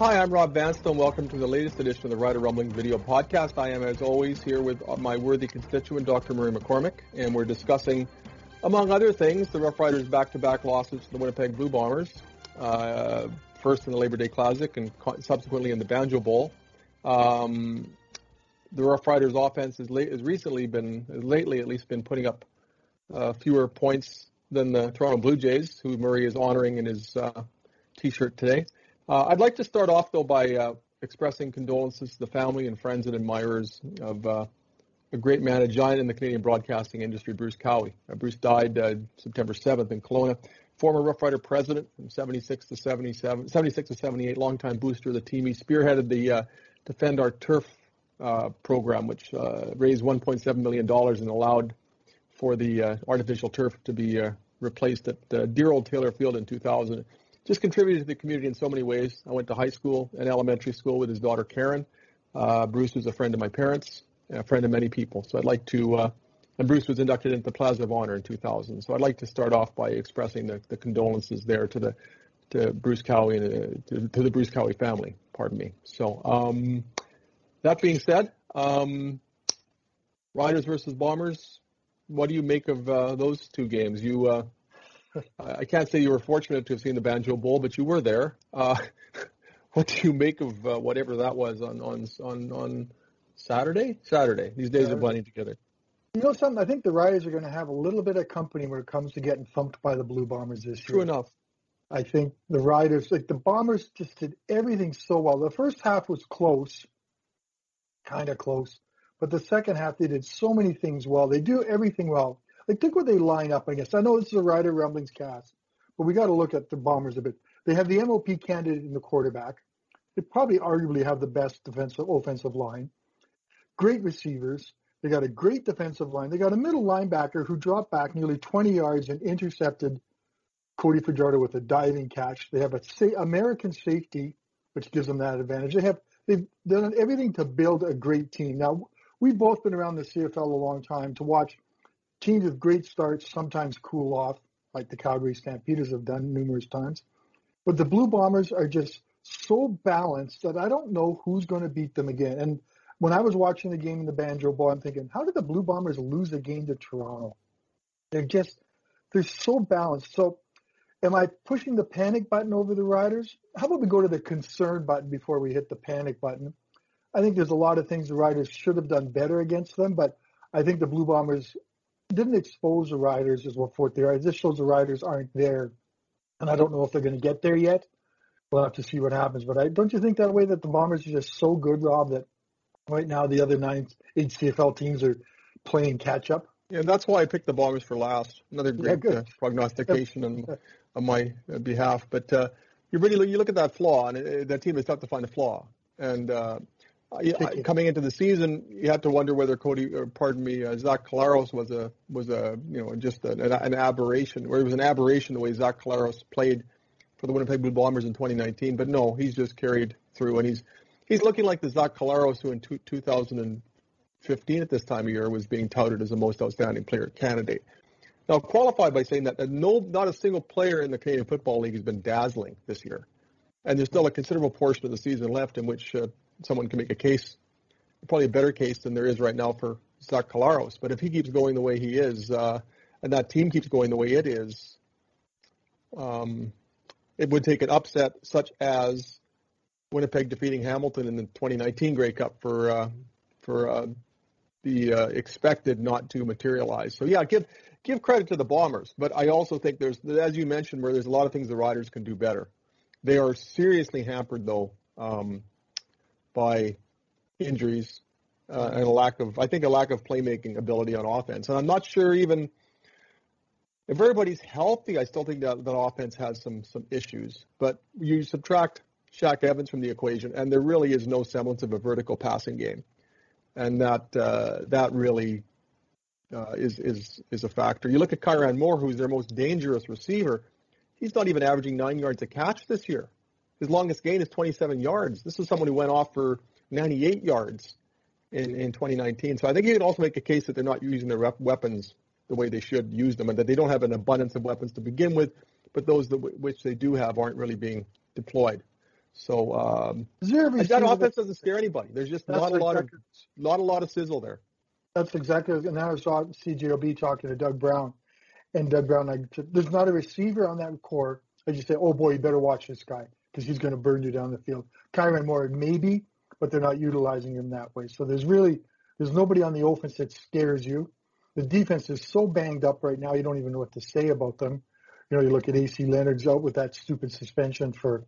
Hi, I'm Rob Vanstone. Welcome to the latest edition of the Rider Rumbling video podcast. I am, as always, here with my worthy constituent, Dr. Murray McCormick, and we're discussing, among other things, the Rough Riders' back-to-back losses to the Winnipeg Blue Bombers, uh, first in the Labor Day Classic and subsequently in the Banjo Bowl. Um, the Rough Riders' offense has, late, has recently been, lately at least, been putting up uh, fewer points than the Toronto Blue Jays, who Murray is honoring in his uh, T-shirt today. Uh, I'd like to start off, though, by uh, expressing condolences to the family and friends and admirers of uh, a great man, a giant in the Canadian broadcasting industry, Bruce Cowie. Uh, Bruce died uh, September 7th in Kelowna. Former Rough Rider president from 76 to 77, 76 to 78, longtime booster of the team. He spearheaded the uh, Defend Our Turf program, which raised $1.7 million and allowed for the artificial turf to be replaced at dear old Taylor Field in 2000 just contributed to the community in so many ways. I went to high school and elementary school with his daughter Karen. Uh, Bruce was a friend of my parents, a friend of many people. So I'd like to, uh, and Bruce was inducted into the Plaza of Honor in 2000. So I'd like to start off by expressing the, the condolences there to the to Bruce Cowie and uh, to, to, the Bruce Cowie family. Pardon me. So um, that being said, um, Riders versus Bombers. What do you make of uh, those two games? You uh, I can't say you were fortunate to have seen the Banjo Bowl, but you were there. Uh, what do you make of uh, whatever that was on on on on Saturday? Saturday. These days Saturday. are blending together. You know something? I think the Riders are going to have a little bit of company when it comes to getting thumped by the Blue Bombers this True year. True enough. I think the Riders, like the Bombers, just did everything so well. The first half was close, kind of close, but the second half they did so many things well. They do everything well. Like, think what they line up against. I know this is a Rider Rumblings cast, but we got to look at the Bombers a bit. They have the MOP candidate in the quarterback. They probably arguably have the best defensive offensive line. Great receivers. They got a great defensive line. They got a middle linebacker who dropped back nearly 20 yards and intercepted Cody Fajardo with a diving catch. They have a sa- American safety, which gives them that advantage. They have they've done everything to build a great team. Now we've both been around the CFL a long time to watch teams with great starts sometimes cool off, like the Calgary Stampeders have done numerous times. But the Blue Bombers are just so balanced that I don't know who's going to beat them again. And when I was watching the game in the Banjo Bowl, I'm thinking, how did the Blue Bombers lose a game to Toronto? They're just, they're so balanced. So am I pushing the panic button over the Riders? How about we go to the concern button before we hit the panic button? I think there's a lot of things the Riders should have done better against them, but I think the Blue Bombers didn't expose the riders as what Fort there. It just shows the riders aren't there, and I don't know if they're going to get there yet. We'll have to see what happens. But I don't you think that way that the Bombers are just so good, Rob, that right now the other nine HCFL teams are playing catch up. Yeah, that's why I picked the Bombers for last. Another great yeah, uh, prognostication on, on my behalf. But uh, you really you look at that flaw, and it, that team is tough to find a flaw. And uh, coming into the season, you had to wonder whether Cody, or pardon me, uh, Zach Collaros was a was a you know just an, an aberration, or it was an aberration the way Zach Collaros played for the Winnipeg Blue Bombers in 2019. But no, he's just carried through, and he's he's looking like the Zach Collaros who in two, 2015 at this time of year was being touted as the most outstanding player candidate. Now, qualified by saying that, that no, not a single player in the Canadian Football League has been dazzling this year, and there's still a considerable portion of the season left in which uh, someone can make a case, probably a better case than there is right now for Zach Collaros. But if he keeps going the way he is, uh, and that team keeps going the way it is, um, it would take an upset such as Winnipeg defeating Hamilton in the 2019 Grey Cup for uh, for uh, the uh, expected not to materialize. So yeah, give give credit to the Bombers, but I also think there's, as you mentioned, where there's a lot of things the Riders can do better. They are seriously hampered though um, by injuries uh, and a lack of, I think, a lack of playmaking ability on offense. And I'm not sure even if everybody's healthy, I still think that that offense has some some issues. But you subtract Shaq Evans from the equation, and there really is no semblance of a vertical passing game, and that uh, that really uh, is is is a factor. You look at Kyran Moore, who's their most dangerous receiver. He's not even averaging nine yards a catch this year. His longest gain is 27 yards. This is someone who went off for 98 yards in, in 2019. So I think you can also make a case that they're not using their rep- weapons the way they should use them, and that they don't have an abundance of weapons to begin with, but those that w- which they do have aren't really being deployed. So um, that offense doesn't scare anybody. There's just not a lot of not a lot of sizzle there. That's exactly. And I saw CJOB talking to Doug Brown, and Doug Brown, like, there's not a receiver on that core. I just say, oh boy, you better watch this guy because he's going to burn you down the field. Kyran Moore, maybe, but they're not utilizing him that way. So there's really there's nobody on the offense that scares you. The defense is so banged up right now, you don't even know what to say about them. You know, you look at AC Leonard's out with that stupid suspension for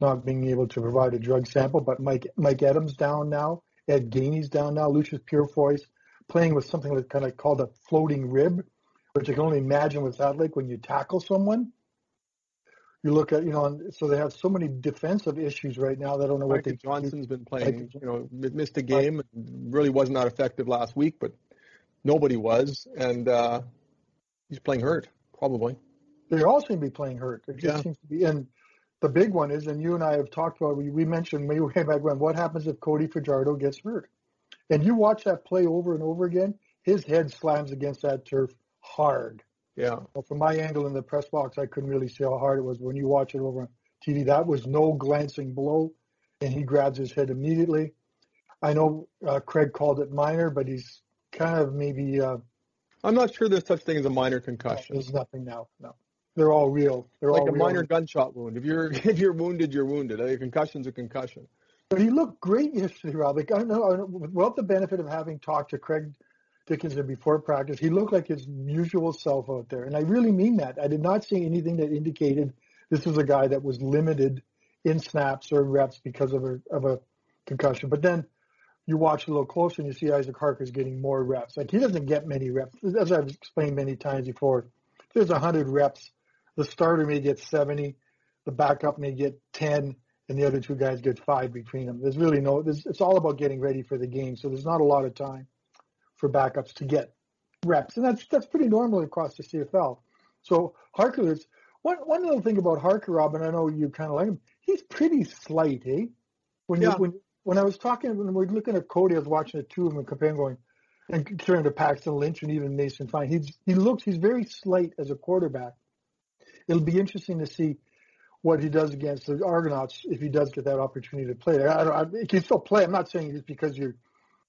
not being able to provide a drug sample, but Mike Mike Edem down now, Ed Gainey's down now, Lucius Purifoy's playing with something that's kind of called a floating rib, which I can only imagine what's that like when you tackle someone. You look at, you know, and so they have so many defensive issues right now. They don't know what they. Johnson's been playing, you know, missed a game, really was not effective last week, but nobody was, and uh, he's playing hurt, probably. They all seem to be playing hurt. It just yeah. seems to be, and the big one is, and you and I have talked about. We, mentioned we mentioned way back when. What happens if Cody Fajardo gets hurt? And you watch that play over and over again. His head slams against that turf hard. Yeah. Well, from my angle in the press box, I couldn't really see how hard it was. When you watch it over on TV, that was no glancing blow, and he grabs his head immediately. I know uh, Craig called it minor, but he's kind of maybe. Uh, I'm not sure there's such thing as a minor concussion. There's nothing now. No, they're all real. They're all like all a minor gunshot wound. If you're if you're wounded, you're wounded. A concussion's a concussion. But he looked great yesterday, Rob. Like, I know, I don't, without the benefit of having talked to Craig Dickenson before practice, he looked like his usual self out there. And I really mean that. I did not see anything that indicated this was a guy that was limited in snaps or reps because of a, of a concussion. But then you watch a little closer and you see Isaac Harker's getting more reps. Like he doesn't get many reps. As I've explained many times before, there's 100 reps, the starter may get 70, the backup may get 10, and the other two guys get five between them. There's really no. There's, it's all about getting ready for the game. So there's not a lot of time for backups to get reps, and that's that's pretty normal across the CFL. So Harker is one one little thing about Harker, Robin. I know you kind of like him. He's pretty slight, eh? When yeah. you, when when I was talking when we are looking at Cody, I was watching the two of them and comparing, going and comparing to Paxton Lynch and even Mason Fine. He's he looks he's very slight as a quarterback. It'll be interesting to see what he does against the Argonauts if he does get that opportunity to play. I don't, I, he can still play. I'm not saying just because you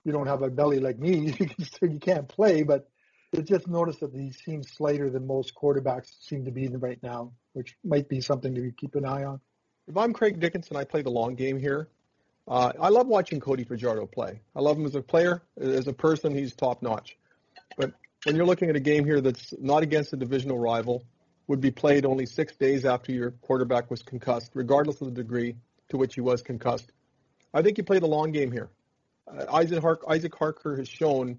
you don't have a belly like me, you can still, you can't play. But it's just noticed that he seems slighter than most quarterbacks seem to be right now, which might be something to keep an eye on. If I'm Craig Dickenson, I play the long game here. Uh, I love watching Cody Fajardo play. I love him as a player, as a person. He's top notch. But when you're looking at a game here that's not against a divisional rival, would be played only six days after your quarterback was concussed, regardless of the degree to which he was concussed. I think you play the long game here. Isaac, Hark, Isaac Harker has shown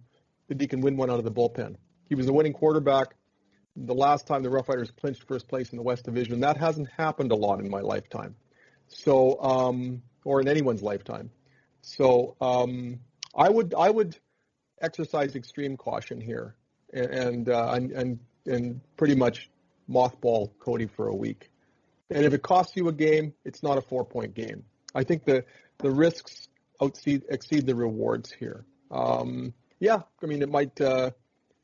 that he can win one out of the bullpen. He was a winning quarterback the last time the Rough Riders clinched first place in the West Division. That hasn't happened a lot in my lifetime, so um, or in anyone's lifetime. So um, I would I would exercise extreme caution here and and uh, and, and and pretty much mothball Cody for a week. And if it costs you a game, it's not a four point game. I think the the risks exceed, exceed the rewards here. Um, yeah, I mean, it might. Uh,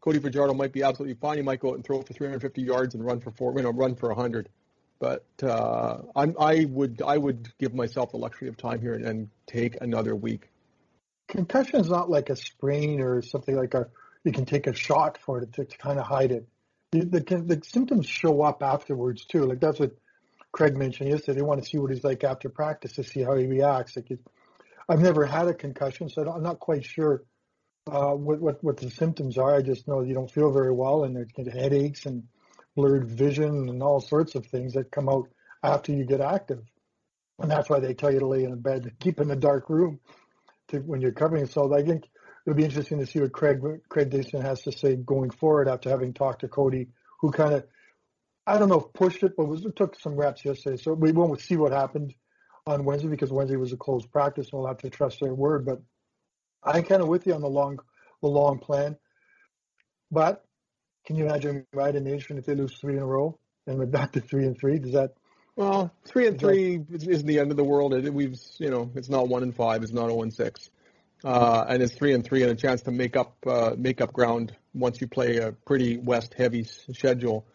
Cody Fajardo might be absolutely fine. He might go out and throw for 350 yards and run for four, you know, run for 100. But uh, I would, I would give myself the luxury of time here and, and take another week. Concussion is not like a sprain or something like a. You can take a shot for it to, to kind of hide it the, the, the symptoms show up afterwards too. Like that's what Craig mentioned yesterday. They want to see what he's like after practice to see how he reacts. Like I've never had a concussion, so I'm not quite sure uh, what, what what the symptoms are. I just know you don't feel very well, and there's headaches and blurred vision and all sorts of things that come out after you get active. And that's why they tell you to lay in a bed, keep in a dark room to when you're covering. So I think it'll be interesting to see what Craig Craig Dickenson has to say going forward after having talked to Cody, who kind of I don't know if pushed it, but was it took some reps yesterday. So we won't see what happened on Wednesday because Wednesday was a closed practice, and we'll have to trust their word. But I'm kind of with you on the long the long plan. But can you imagine Rider Nation if they lose three in a row and we're back to three and three? Does that well, three and three that, isn't the end of the world. We've, you know, it's not one and five. It's not zero and six uh, and it's three and three and a chance to make up uh, make up ground once you play a pretty West heavy schedule.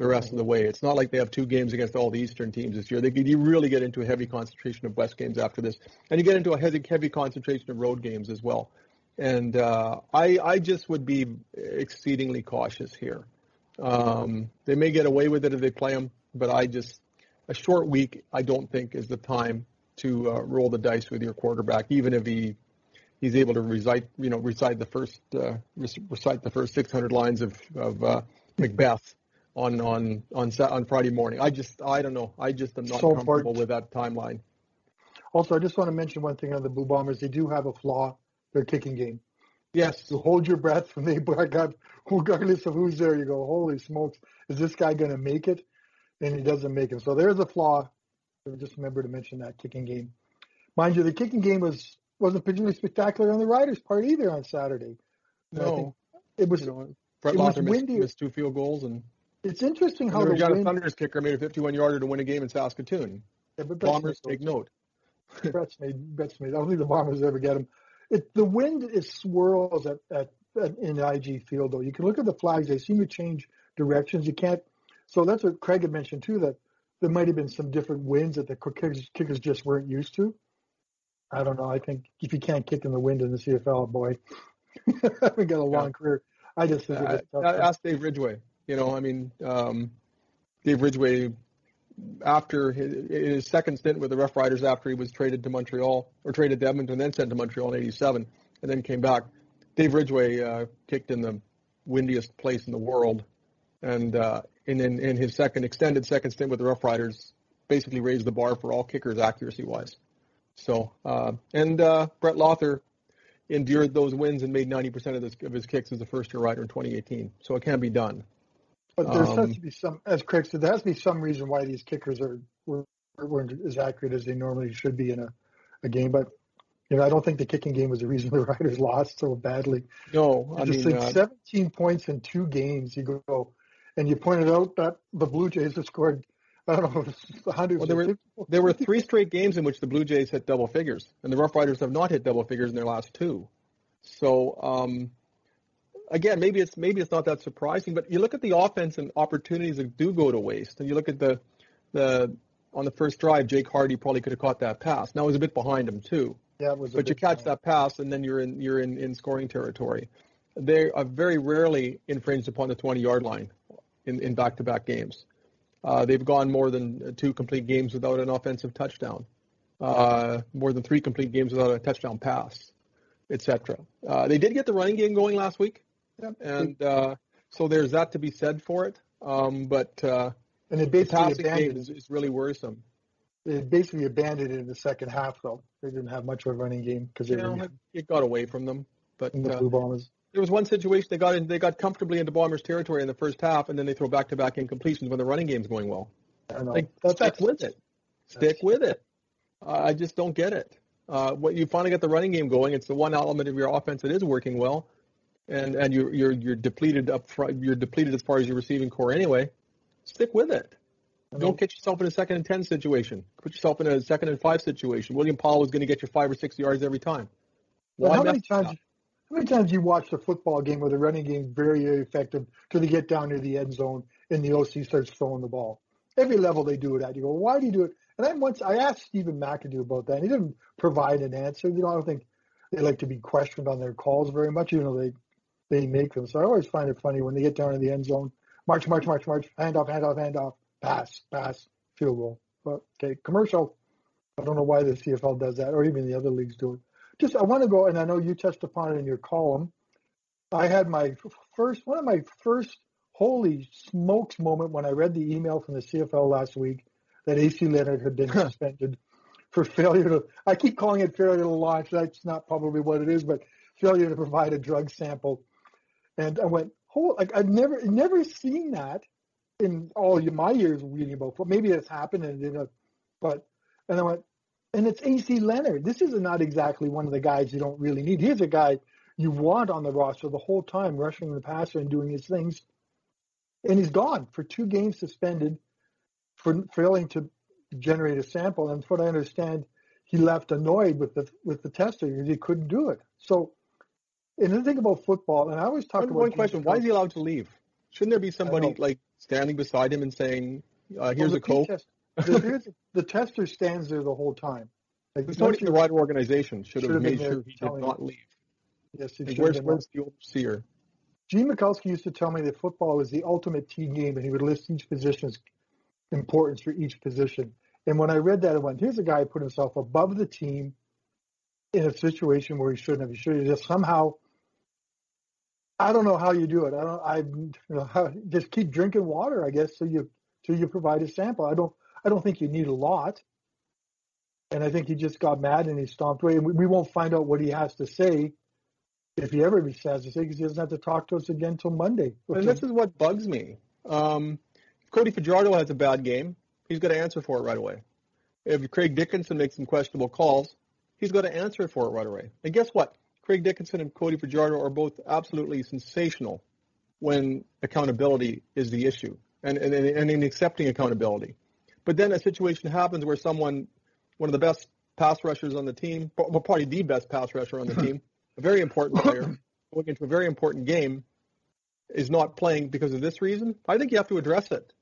The rest of the way. It's not like they have two games against all the Eastern teams this year. They you really get into a heavy concentration of West games after this, and you get into a heavy heavy concentration of road games as well. And uh, I I just would be exceedingly cautious here. Um, they may get away with it if they play them, but I just a short week I don't think is the time to uh, roll the dice with your quarterback, even if he he's able to recite you know recite the first uh, recite the first 600 lines of of uh, Macbeth on on on on Friday morning. I just I don't know. I just am not so comfortable important. with that timeline. Also, I just want to mention one thing on the Blue Bombers. They do have a flaw. Their kicking game. Yes. Hold your breath when they got regardless of who's there. You go, holy smokes, is this guy going to make it? And he doesn't make it. So there's a flaw. Just remember to mention that kicking game. Mind you, the kicking game was wasn't particularly spectacular on the Riders' part either on Saturday. No, it was. You know, Brett Lauther missed, missed, two field goals, and it's interesting how the wind, Thunder's kicker made a 51 yarder to win a game in Saskatoon. Yeah, but Bombers take note. Brett's made Brett's made. I don't think the Bombers ever get him. It, the wind is swirls at, at, at in IG Field though. You can look at the flags; they seem to change directions. You can't. So that's what Craig had mentioned too. That there might have been some different winds that the kickers, kickers just weren't used to. I don't know. I think if you can't kick in the wind in the CFL, boy, haven't got a long yeah. career. I just think uh, it's Ask Dave Ridgway. You know, I mean, um, Dave Ridgway, after his, his, second stint with the Rough Riders, after he was traded to Montreal or traded to Edmonton, then sent to Montreal in '87, and then came back. Dave Ridgway uh, kicked in the windiest place in the world, and uh, in, in, his second extended second stint with the Rough Riders, basically raised the bar for all kickers accuracy wise. So, uh, and uh, Brett Lauther endured those wins and made 90% of, this, of his kicks as a first year rider in 2018. So it can be done. But there um, has to be some, as Craig said, there has to be some reason why these kickers are weren't as accurate as they normally should be in a, a game. But you know, I don't think the kicking game was the reason the Riders lost so badly. No, I just mean, think uh, 17 points in two games. You go, and you pointed out that the Blue Jays have scored I don't know, 100. Well, there were there were three straight games in which the Blue Jays hit double figures, and the Rough Riders have not hit double figures in their last two. So um, again, maybe it's maybe it's not that surprising, but you look at the offense and opportunities that do go to waste, and you look at the the on the first drive, Jake Hardy probably could have caught that pass. Now it was a bit behind him too. Yeah, it was. But you catch that pass, and then you're in you're in, in scoring territory. They are very rarely infringed upon the 20 yard line in in back to back games. Uh, they've gone more than two complete games without an offensive touchdown, uh, more than three complete games without a touchdown pass, etc. Uh, they did get the running game going last week, yep. and uh, so there's that to be said for it. Um, but uh, and it basically the abandoned is, is really worrisome. They basically abandoned it in the second half, though. They didn't have much of a running game because they it got away from them. But the Blue Bombers there was one situation they got in, they got comfortably into Bombers territory in the first half, and then they throw back-to-back incompletions when the running game's going well. Like, that's, stick that's, with it. Stick with it. Uh, I just don't get it. Uh, when you finally get the running game going, it's the one element of your offense that is working well, and and you're you're you're depleted up front. You're depleted as far as your receiving core anyway. Stick with it. I mean, don't get yourself in a second and ten situation. Put yourself in a second and five situation. William Powell is going to get you five or six yards every time. Why how many times? How many times you watch a football game where the running game is very, effective till they get down to the end zone and the OC starts throwing the ball? Every level they do it at. You go, why do you do it? And then once I asked Stephen McAdoo about that, and he didn't provide an answer. You know, I don't think they like to be questioned on their calls very much, even though they they make them. So I always find it funny when they get down to the end zone, march, march, march, march, hand off, hand off, hand off, pass, pass, field goal. But okay, commercial. I don't know why the CFL does that, or even the other leagues do it just I want to go, and I know you touched upon it in your column. I had my first one of my first holy smokes moment when I read the email from the CFL last week that AC Leonard had been suspended for failure to. I keep calling it failure to launch. That's not probably what it is, but failure to provide a drug sample. And I went, oh, like I've never never seen that in all my years reading about. Football. Maybe it's happened and know, but and I went, and it's AC Leonard. This is not exactly one of the guys you don't really need. He's a guy you want on the roster the whole time, rushing the passer and doing his things. And he's gone for two games suspended for failing to generate a sample. And from what I understand, he left annoyed with the with the tester because he couldn't do it. So, and the thing about football, and I always talk one, about one question: Why is he allowed to leave? Shouldn't there be somebody like standing beside him and saying, uh, "Here's well, a coke." Test, the, the, tester stands there the whole time. Like, the, the right organization should have made sure he did not leave. Yes, he where's, where's the overseer? Gene Makowsky used to tell me that football was the ultimate team game, and he would list each position's importance for each position. And when I read that, I went, "Here's a guy who put himself above the team in a situation where he shouldn't have. He should have just somehow." I don't know how you do it. I don't. I you know, just keep drinking water, I guess, so you so you provide a sample. I don't. I don't think you need a lot. And I think he just got mad and he stomped away. And we, we won't find out what he has to say if he ever has to say because he doesn't have to talk to us again until Monday. And this is what bugs me. Um, if Cody Fajardo has a bad game, he's got to answer for it right away. If Craig Dickenson makes some questionable calls, he's got to answer for it right away. And guess what? Craig Dickenson and Cody Fajardo are both absolutely sensational when accountability is the issue and, and, and in accepting accountability. But then a situation happens where someone, one of the best pass rushers on the team, probably the best pass rusher on the team, a very important player, going into a very important game, is not playing because of this reason, I think you have to address it.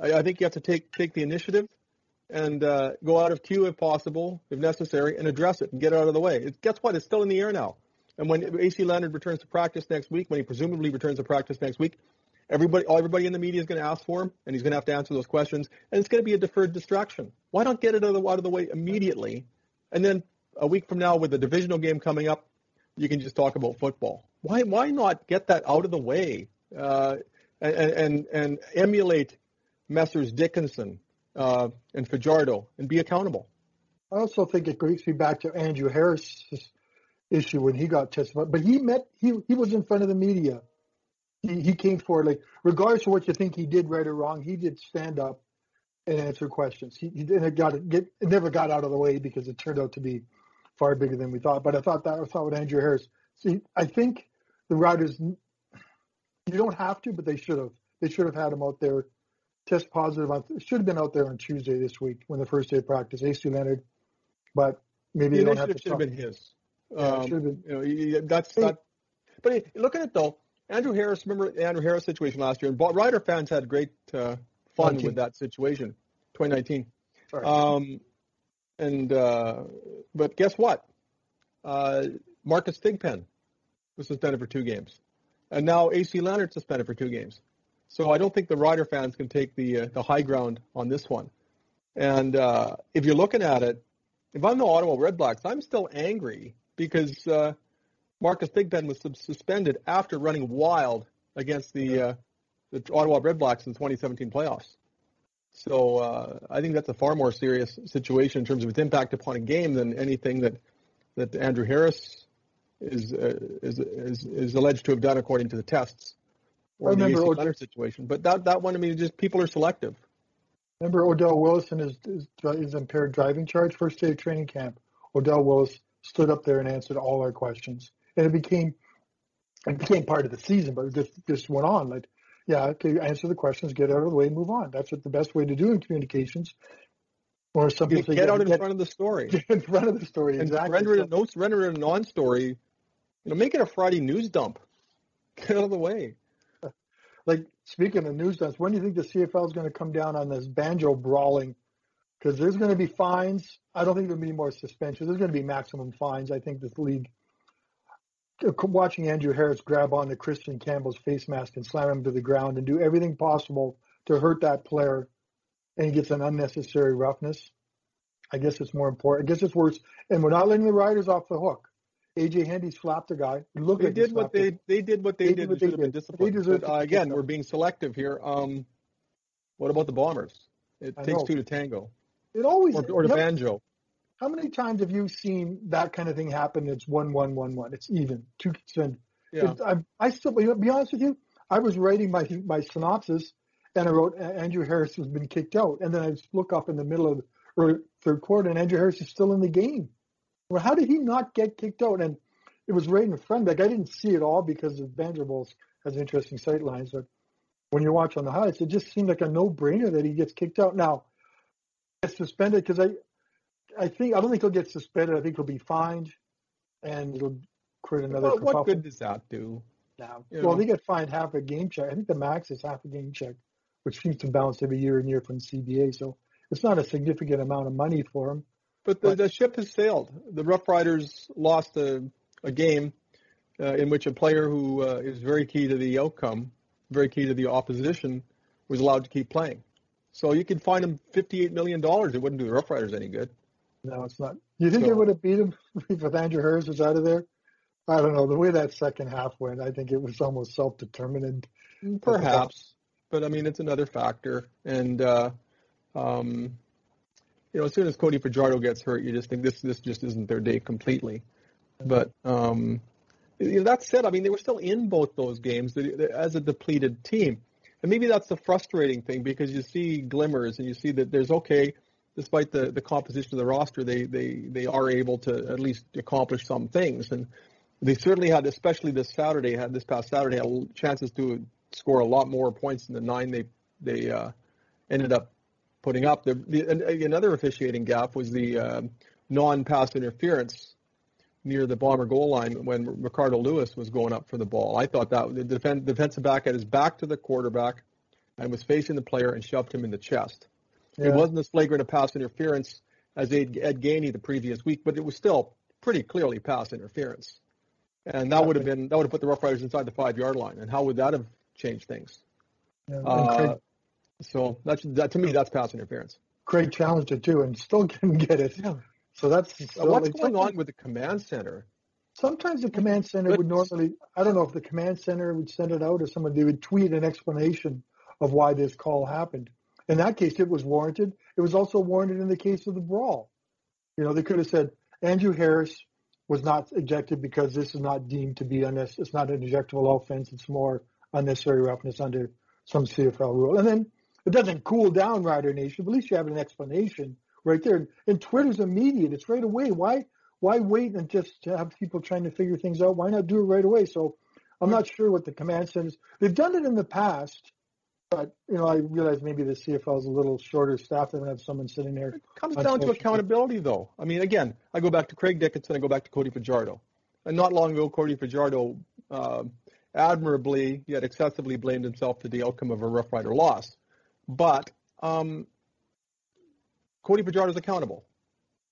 I, I think you have to take take the initiative and uh, go out of queue if possible, if necessary, and address it and get it out of the way. It, guess what? It's still in the air now. And when AC Leonard returns to practice next week, when he presumably returns to practice next week, everybody, everybody in the media is going to ask for him, and he's going to have to answer those questions, and it's going to be a deferred distraction. Why not get it out of the, out of the way immediately, and then a week from now with the divisional game coming up, you can just talk about football. Why why not get that out of the way uh, and, and and emulate Messrs. Dickenson uh, and Fajardo and be accountable? I also think it brings me back to Andrew Harris's issue when he got tested, but he met he he was in front of the media. He he came forward like regardless of what you think he did right or wrong, he did stand up and answer questions. He, he didn't got it, get, never got out of the way because it turned out to be far bigger than we thought. But I thought that I thought with Andrew Harris. See, I think the Riders you don't have to, but they should have. They should have had him out there, test positive on. Should have been out there on Tuesday this week when the first day of practice. AC Leonard, but maybe the don't have to. Should have been his. Yeah, um, should have been. You know, that's not. But look at it though. Andrew Harris, remember the Andrew Harris situation last year, and Rider fans had great uh, fun 19. with that situation. 2019. Sorry. Um, and uh, but guess what? Uh, Marcus Thigpen was suspended for two games, and now AC Leonard suspended for two games. So I don't think the Rider fans can take the uh, the high ground on this one. And uh, if you're looking at it, if I'm the Ottawa Redblacks, I'm still angry because uh, Marcus Thigpen was suspended after running wild against the uh, the Ottawa Redblacks in the 2017 playoffs. So uh, I think that's a far more serious situation in terms of its impact upon a game than anything that that Andrew Harris is uh, is, is is alleged to have done according to the tests or the AC Leonard situation. But that that one, I mean, just people are selective. Remember Odell Willis is is, is impaired driving charge first day of training camp. Odell Willis stood up there and answered all our questions, and it became it became part of the season, but it just just went on like yeah, okay, answer the questions, get out of the way, and move on. That's what the best way to do in communications. Or some people get, get out in get, front of the story. Get in front of the story, and exactly. Render it a render it a non-story. You know, make it a Friday news dump. Get out of the way. Like speaking of news dumps, when do you think the CFL is going to come down on this banjo brawling? Because there's going to be fines. I don't think there'll be more suspensions. There's going to be maximum fines. I think this league uh, watching Andrew Harris grab onto Christian Campbell's face mask and slam him to the ground and do everything possible to hurt that player, and he gets an unnecessary roughness. I guess it's more important. I guess it's worse. And we're not letting the riders off the hook. AJ Hendy slapped a guy. Look, they did what they they did what they, they did. What they should have been disciplined. But, uh, again, we're being selective here. Um, what about the Bombers? It I takes know. two to tango. It always or, or the banjo. How many times have you seen that kind of thing happen? It's one, one, one, one. It's even two percent. Yeah. I, I still be honest with you. I was writing my my synopsis, and I wrote Andrew Harris has been kicked out, and then I look up in the middle of the third quarter, and Andrew Harris is still in the game. Well, how did he not get kicked out? And it was right in front. Like I didn't see it all because of Vanderbilt has interesting sight lines, but when you watch on the highlights, it just seemed like a no-brainer that he gets kicked out. Now, gets suspended because I I think I don't think he'll get suspended. I think he'll be fined, and it'll create another. Well, what good does that do? now. You know? Well, they get fined half a game check. I think the max is half a game check, which seems to bounce every year and year from CBA. So it's not a significant amount of money for them. But the, but, the ship has sailed. The Rough Riders lost a, a game uh, in which a player who uh, is very key to the outcome, very key to the opposition, was allowed to keep playing. So you could fine him $58 million. It wouldn't do the Rough Riders any good. No, it's not. You think so, it would have beat him if Andrew Harris was out of there? I don't know. The way that second half went, I think it was almost self-determined. Perhaps, but I mean, it's another factor. And uh, um, you know, as soon as Cody Fajardo gets hurt, you just think this this just isn't their day completely. But um, you know, that said, I mean, they were still in both those games as a depleted team, and maybe that's the frustrating thing because you see glimmers and you see that there's okay, despite the the composition of the roster, they they they are able to at least accomplish some things and they certainly had, especially this Saturday, had this past Saturday, had chances to score a lot more points than the nine they they uh, ended up putting up. The, the, another officiating gap was the uh, non-pass interference near the Bomber goal line when Ricardo Lewis was going up for the ball. I thought that the defend, defensive back had his back to the quarterback and was facing the player and shoved him in the chest. Yeah. It wasn't as flagrant a pass interference as Ed, Ed Gainey the previous week, but it was still pretty clearly pass interference. And that would have been that would have put the Rough Riders inside the five yard line. And how would that have changed things? Yeah, uh, so that's that to me that's pass interference. Craig challenged it too and still couldn't get it. Yeah. So that's so what's going on with the command center. Sometimes the command center would normally I don't know if the command center would send it out or someone they would tweet an explanation of why this call happened. In that case, it was warranted. It was also warranted in the case of the brawl. You know, they could have said Andrew Harris was not ejected because this is not deemed to be unnecessary. It's not an ejectable offense. It's more unnecessary roughness under some CFL rule. And then it doesn't cool down Rider Nation, but at least you have an explanation right there. And Twitter's immediate. It's right away. Why why wait and just have people trying to figure things out? Why not do it right away? So I'm not sure what the command says. They've done it in the past but you know, I realize maybe the CFL is a little shorter staff. They don't have someone sitting there. It comes down to accountability, though. I mean, again, I go back to Craig Dickenson. I go back to Cody Fajardo. And not long ago, Cody Fajardo uh, admirably yet excessively blamed himself for the outcome of a Rough Rider loss. But um, Cody Fajardo is accountable.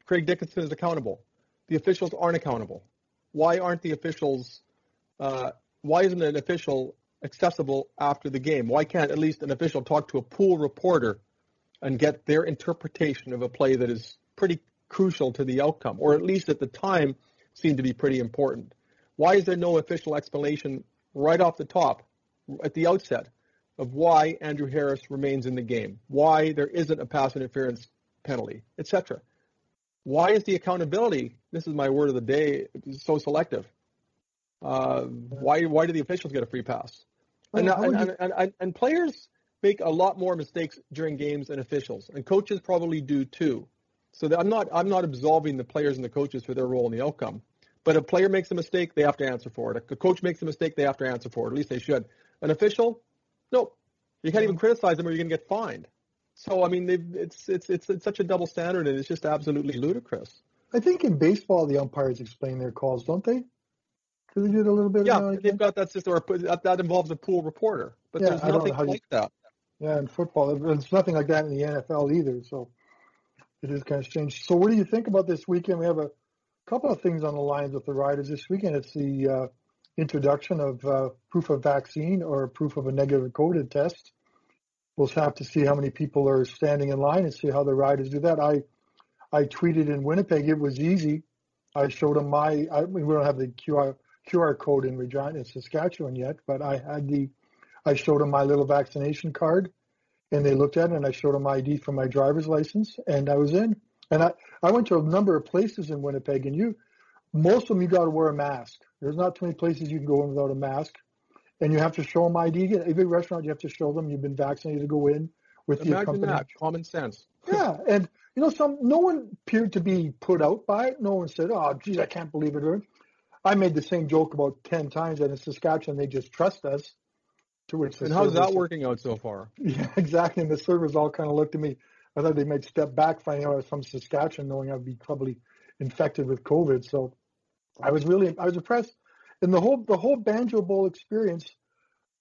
Craig Dickenson is accountable. The officials aren't accountable. Why aren't the officials? Uh, why isn't an official accessible after the game? Why can't at least an official talk to a pool reporter and get their interpretation of a play that is pretty crucial to the outcome, or at least at the time seemed to be pretty important? Why is there no official explanation right off the top, at the outset, of why Andrew Harris remains in the game, why there isn't a pass interference penalty, etc.? Why is the accountability, this is my word of the day, so selective? Uh, why why do the officials get a free pass? And, and, and, and, and players make a lot more mistakes during games than officials, and coaches probably do too. So I'm not I'm not absolving the players and the coaches for their role in the outcome. But a player makes a mistake, they have to answer for it. A coach makes a mistake, they have to answer for it. At least they should. An official, nope. You can't even criticize them, or you're going to get fined. So I mean, it's, it's it's it's such a double standard, and it's just absolutely ludicrous. I think in baseball, the umpires explain their calls, don't they? Because they did a little bit. Yeah, they've got that system, or that, that involves a pool reporter, but yeah, there's nothing like you, that. Yeah, in football, there's nothing like that in the NFL either. So it is kind of strange. So what do you think about this weekend? We have a couple of things on the lines with the riders this weekend. It's the uh, introduction of uh, proof of vaccine or proof of a negative COVID test. We'll have to see how many people are standing in line and see how the riders do that. I I tweeted in Winnipeg. It was easy. I showed them my. I, we don't have the QR QR code in Regina, in Saskatchewan yet, but I had the, I showed them my little vaccination card and they looked at it and I showed them my ID for my driver's license and I was in. And I, I went to a number of places in Winnipeg and you, most of them you got to wear a mask. There's not too many places you can go in without a mask and you have to show them ID. Every restaurant you have to show them you've been vaccinated to go in with Imagine the company. That. Common sense. yeah. And you know, some, no one appeared to be put out by it. No one said, oh, geez, I can't believe it. I made the same joke about ten times that in Saskatchewan they just trust us. To which and how's that working out so far? Yeah, exactly. And the servers all kind of looked at me. I thought they might step back, finding out I was from Saskatchewan, knowing I'd be probably infected with COVID. So I was really I was impressed. And the whole the whole Banjo Bowl experience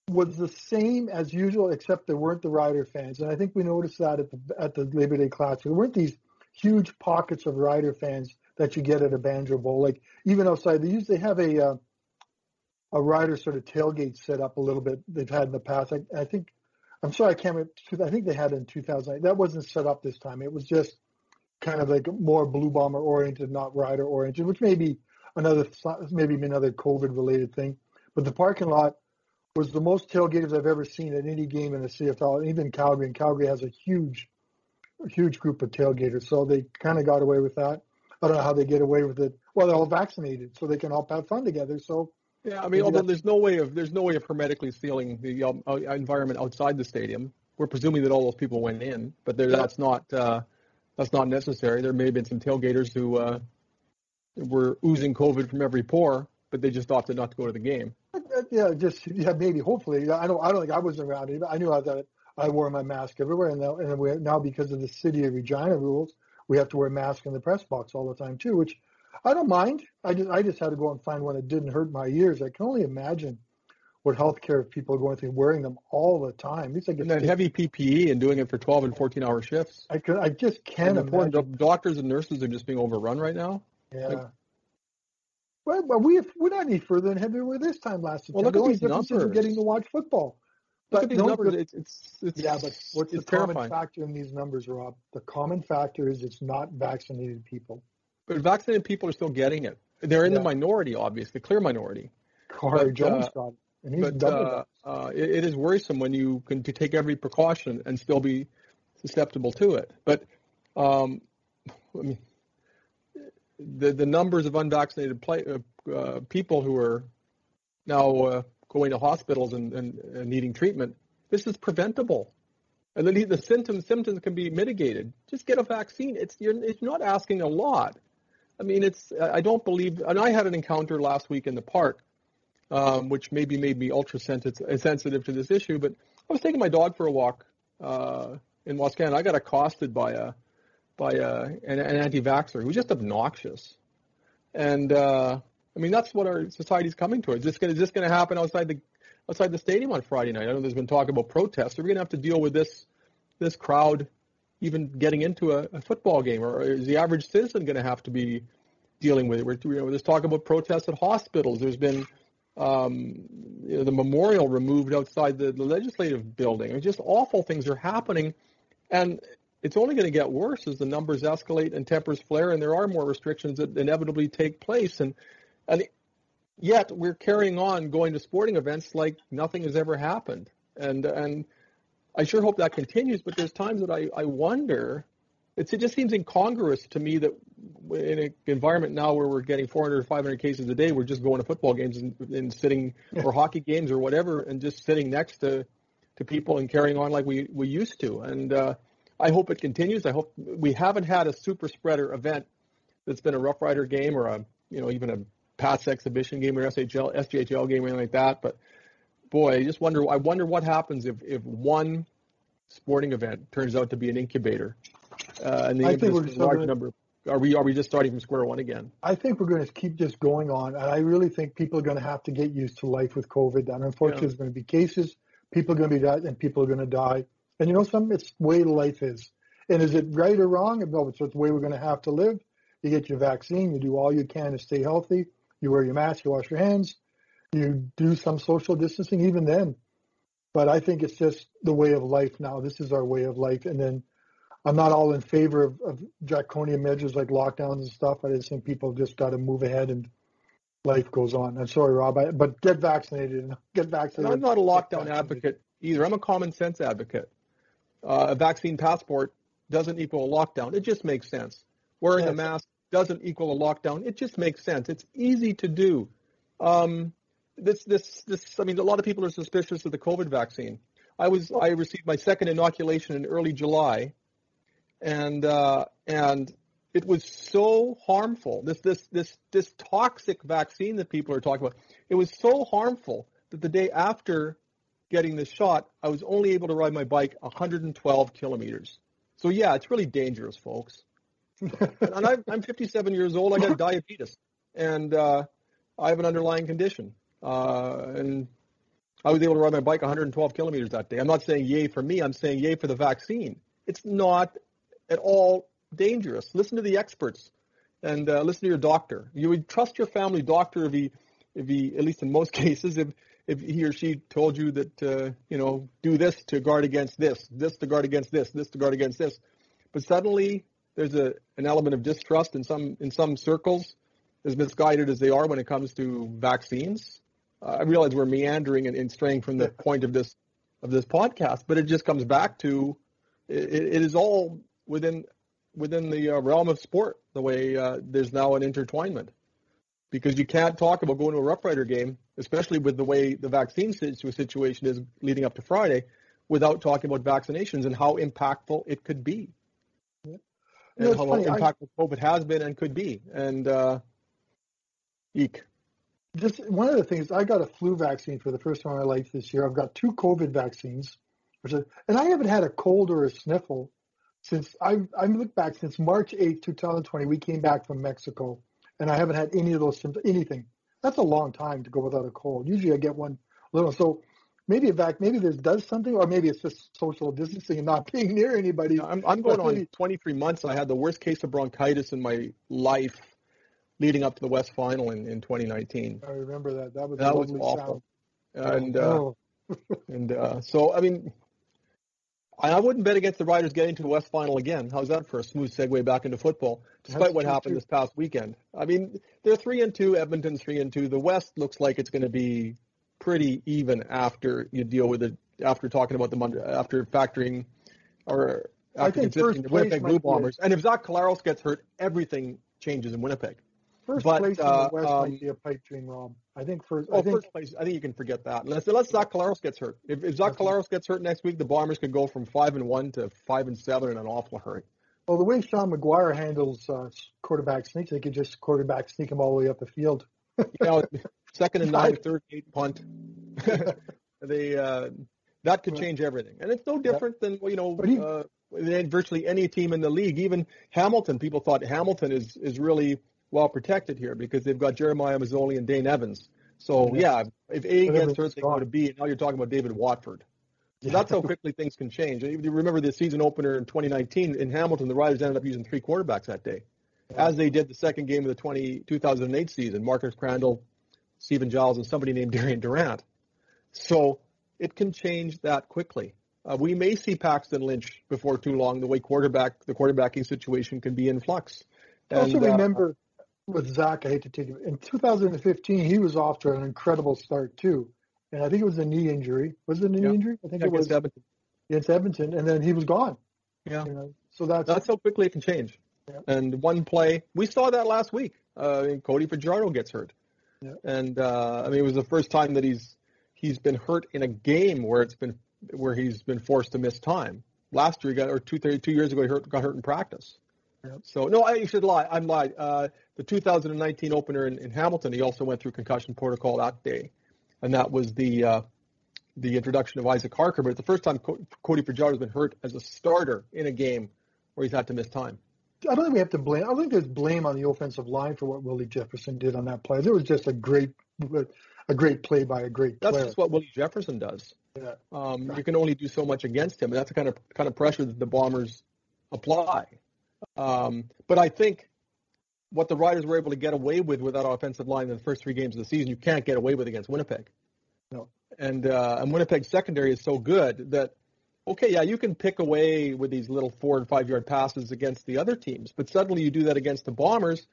was the same as usual, except there weren't the Rider fans. And I think we noticed that at the at the Labor Day Classic. There weren't these huge pockets of Rider fans that you get at a Banjo Bowl. Like even outside, they usually have a uh, a Rider sort of tailgate set up a little bit. They've had in the past. I, I think I'm sorry, I can't remember. I think they had in 2008. That wasn't set up this time. It was just kind of like more Blue Bomber oriented, not Rider oriented, which may be another maybe another COVID related thing. But the parking lot was the most tailgaters I've ever seen at any game in the CFL, even Calgary. And Calgary has a huge, huge group of tailgaters, so they kind of got away with that. I don't know how they get away with it. Well, they're all vaccinated, so they can all have fun together. So yeah, I mean, although there's no way of there's no way of hermetically sealing the um, uh, environment outside the stadium. We're presuming that all those people went in, but yeah. that's not uh, that's not necessary. There may have been some tailgaters who uh, were oozing COVID from every pore, but they just opted not to go to the game. Uh, yeah, just yeah, maybe. Hopefully, I don't. I don't think I was around it. I knew I that I wore my mask everywhere, and now, and we, now because of the city of Regina rules, we have to wear a mask in the press box all the time too. Which I don't mind. I just I just had to go and find one that didn't hurt my ears. I can only imagine what healthcare people are going through wearing them all the time. It's like and that heavy PPE and doing it for 12 and 14 hour shifts. I could I just can't and imagine. Doctors and nurses are just being overrun right now. Yeah. Like, well, but we we're not any further than we were this time last September. Well, look at these numbers. We're getting to watch football. But at these numbers. It's, it's, it's, yeah, but what's the terrifying. common factor in these numbers, Rob? The common factor is it's not vaccinated people. But vaccinated people are still getting it. They're in yeah. the minority, obviously, the clear minority. Corey Jones uh, got it. And he's but uh, uh, it, it is worrisome when you can to take every precaution and still be susceptible to it. But um, I mean, the the numbers of unvaccinated play, uh, uh, people who are now uh, going to hospitals and, and, and, needing treatment, this is preventable. And the symptoms symptoms can be mitigated. Just get a vaccine. It's you're it's not asking a lot. I mean, it's I don't believe. And I had an encounter last week in the park, um, which maybe made me ultra sensitive to this issue. But I was taking my dog for a walk uh, in Wascana. I got accosted by a by a, an, an anti-vaxxer who's just obnoxious. And uh, I mean, that's what our society's coming towards. Is this going to happen outside the outside the stadium on Friday night? I know there's been talk about protests. Are we going to have to deal with this this crowd even getting into a, a football game, or is the average citizen going to have to be dealing with it? We're, you know, there's talk about protests at hospitals. There's been um, you know, the memorial removed outside the, the legislative building. I mean, just awful things are happening, and it's only going to get worse as the numbers escalate and tempers flare, and there are more restrictions that inevitably take place. And and yet we're carrying on going to sporting events like nothing has ever happened. And and I sure hope that continues. But there's times that I I wonder. It's, it just seems incongruous to me that in an environment now where we're getting 400 or 500 cases a day, we're just going to football games and, and sitting yeah. or hockey games or whatever, and just sitting next to to people and carrying on like we we used to. And uh, I hope it continues. I hope we haven't had a super spreader event that's been a Rough Rider game or a you know even a Pats exhibition game or SHL SJHL game or anything like that. But boy, I just wonder. I wonder what happens if if one sporting event turns out to be an incubator, uh, and the I think we're a large number. Are we are we just starting from square one again? I think we're going to keep just going on, and I really think people are going to have to get used to life with COVID. And unfortunately, yeah. there's going to be cases. People are going to be dead, and people are going to die. And you know something? It's the way life is. And is it right or wrong? No, it's the way we're going to have to live. You get your vaccine. You do all you can to stay healthy. You wear your mask. You wash your hands. You do some social distancing even then. But I think it's just the way of life now. This is our way of life. And then I'm not all in favor of, of draconian measures like lockdowns and stuff. I just think people just got to move ahead and life goes on. I'm sorry, Rob, I, but get vaccinated. Get vaccinated. And I'm not a lockdown advocate either. I'm a common sense advocate uh, a vaccine passport doesn't equal a lockdown. It just makes sense. Wearing yes. a mask doesn't equal a lockdown. It just makes sense. It's easy to do. Um, this, this, this. I mean, a lot of people are suspicious of the COVID vaccine. I was, I received my second inoculation in early July, and uh, and it was so harmful. This, this, this, this toxic vaccine that people are talking about. It was so harmful that the day after getting this shot, I was only able to ride my bike 112 kilometers. So yeah, it's really dangerous, folks. and I'm, I'm 57 years old. I got diabetes, and uh, I have an underlying condition, uh, and I was able to ride my bike 112 kilometers that day. I'm not saying yay for me. I'm saying yay for the vaccine. It's not at all dangerous. Listen to the experts and uh, listen to your doctor. You would trust your family doctor if he, if he, at least in most cases, if if he or she told you that uh, you know do this to guard against this, this to guard against this, this to guard against this, but suddenly there's a an element of distrust in some in some circles, as misguided as they are when it comes to vaccines. Uh, I realize we're meandering and, and, straying from the point of this of this podcast, but it just comes back to it, it is all within within the uh, realm of sport. The way uh, there's now an intertwinement, because you can't talk about going to a Rough Rider game, especially with the way the vaccine situation is leading up to Friday, without talking about vaccinations and how impactful it could be, yeah. and how funny. impactful I, COVID has been and could be. And uh, eek just one of the things I got a flu vaccine for the first time in my life this year. I've got two COVID vaccines, which is, and I haven't had a cold or a sniffle since I I look back since March 8th, 2020. We came back from Mexico, and I haven't had any of those symptoms. Anything. That's a long time to go without a cold. Usually I get one little. So maybe a vac, maybe this does something, or maybe it's just social distancing and not being near anybody. I'm, I'm going on 23 months. I had the worst case of bronchitis in my life leading up to the West Final in, in 2019. I remember that. That was that was awful. Sound. And uh, and uh, so I mean, I wouldn't bet against the Riders getting to the West Final again. How's that for a smooth segue back into football? Despite That's what happened too. this past weekend, I mean, they're three and two. Edmonton's three and two. The West looks like it's going to be pretty even after you deal with it. After talking about under, after factoring or after considering the Winnipeg Blue Bombers, and if Zach Collaros gets hurt, everything changes in Winnipeg. First but, place in the uh, West um, might be a pipe dream. I think first. Oh, I think, first place. I think you can forget that. Unless, unless Zach Collaros gets hurt. If, if Zach Collaros gets hurt next week, the Bombers could go from five and one to five and seven in an awful hurry. Well, the way Sean McGuire handles uh, quarterback sneaks, they could just quarterback sneak him all the way up the field. you know, second and nine, third eight punt. they uh, that could change everything, and it's no different than you know. He, uh, virtually any team in the league, even Hamilton. People thought Hamilton is is really well protected here because they've got Jeremiah Masoli and Dane Evans. So yeah, if A gets hurt, they go to B. And now you're talking about David Watford. So yeah. that's how quickly things can change. You remember the season opener in 2019 in Hamilton, the Riders ended up using three quarterbacks that day, yeah. as they did the second game of the 20, 2008 season. Marcus Crandell, Steven Jyles, and somebody named Darian Durant. So it can change that quickly. Uh, we may see Paxton Lynch before too long. The way quarterback, the quarterbacking situation can be in flux. And, also uh, remember, with Zach, I hate to take him. In 2015, he was off to an incredible start too, and I think it was a knee injury. Was it a knee yeah. injury? I think yeah, it was Edmonton. against Edmonton, and then he was gone. Yeah. You know? So that's that's how quickly it can change. Yeah. And one play, we saw that last week. Uh, Cody Fajardo gets hurt, yeah. and uh, I mean it was the first time that he's he's been hurt in a game where it's been where he's been forced to miss time. Last year, he got or two two years ago, he hurt, got hurt in practice. So no, I should lie. I'm lied. Uh, the 2019 opener in, in, Hamilton, he also went through concussion protocol that day, and that was the uh, the introduction of Isaac Harker. But it's the first time Co- Cody Fajardo has been hurt as a starter in a game where he's had to miss time. I don't think we have to blame. I don't think there's blame on the offensive line for what Willie Jefferson did on that play. It was just a great, a great play by a great That's player. just what Willie Jefferson does. Yeah. Um, you can only do so much against him, and that's the kind of kind of pressure that the Bombers apply. Um, but I think what the Riders were able to get away with with that offensive line in the first three games of the season, you can't get away with against Winnipeg. No. And uh, and Winnipeg's secondary is so good that okay, yeah, you can pick away with these little four and five yard passes against the other teams, but suddenly you do that against the Bombers,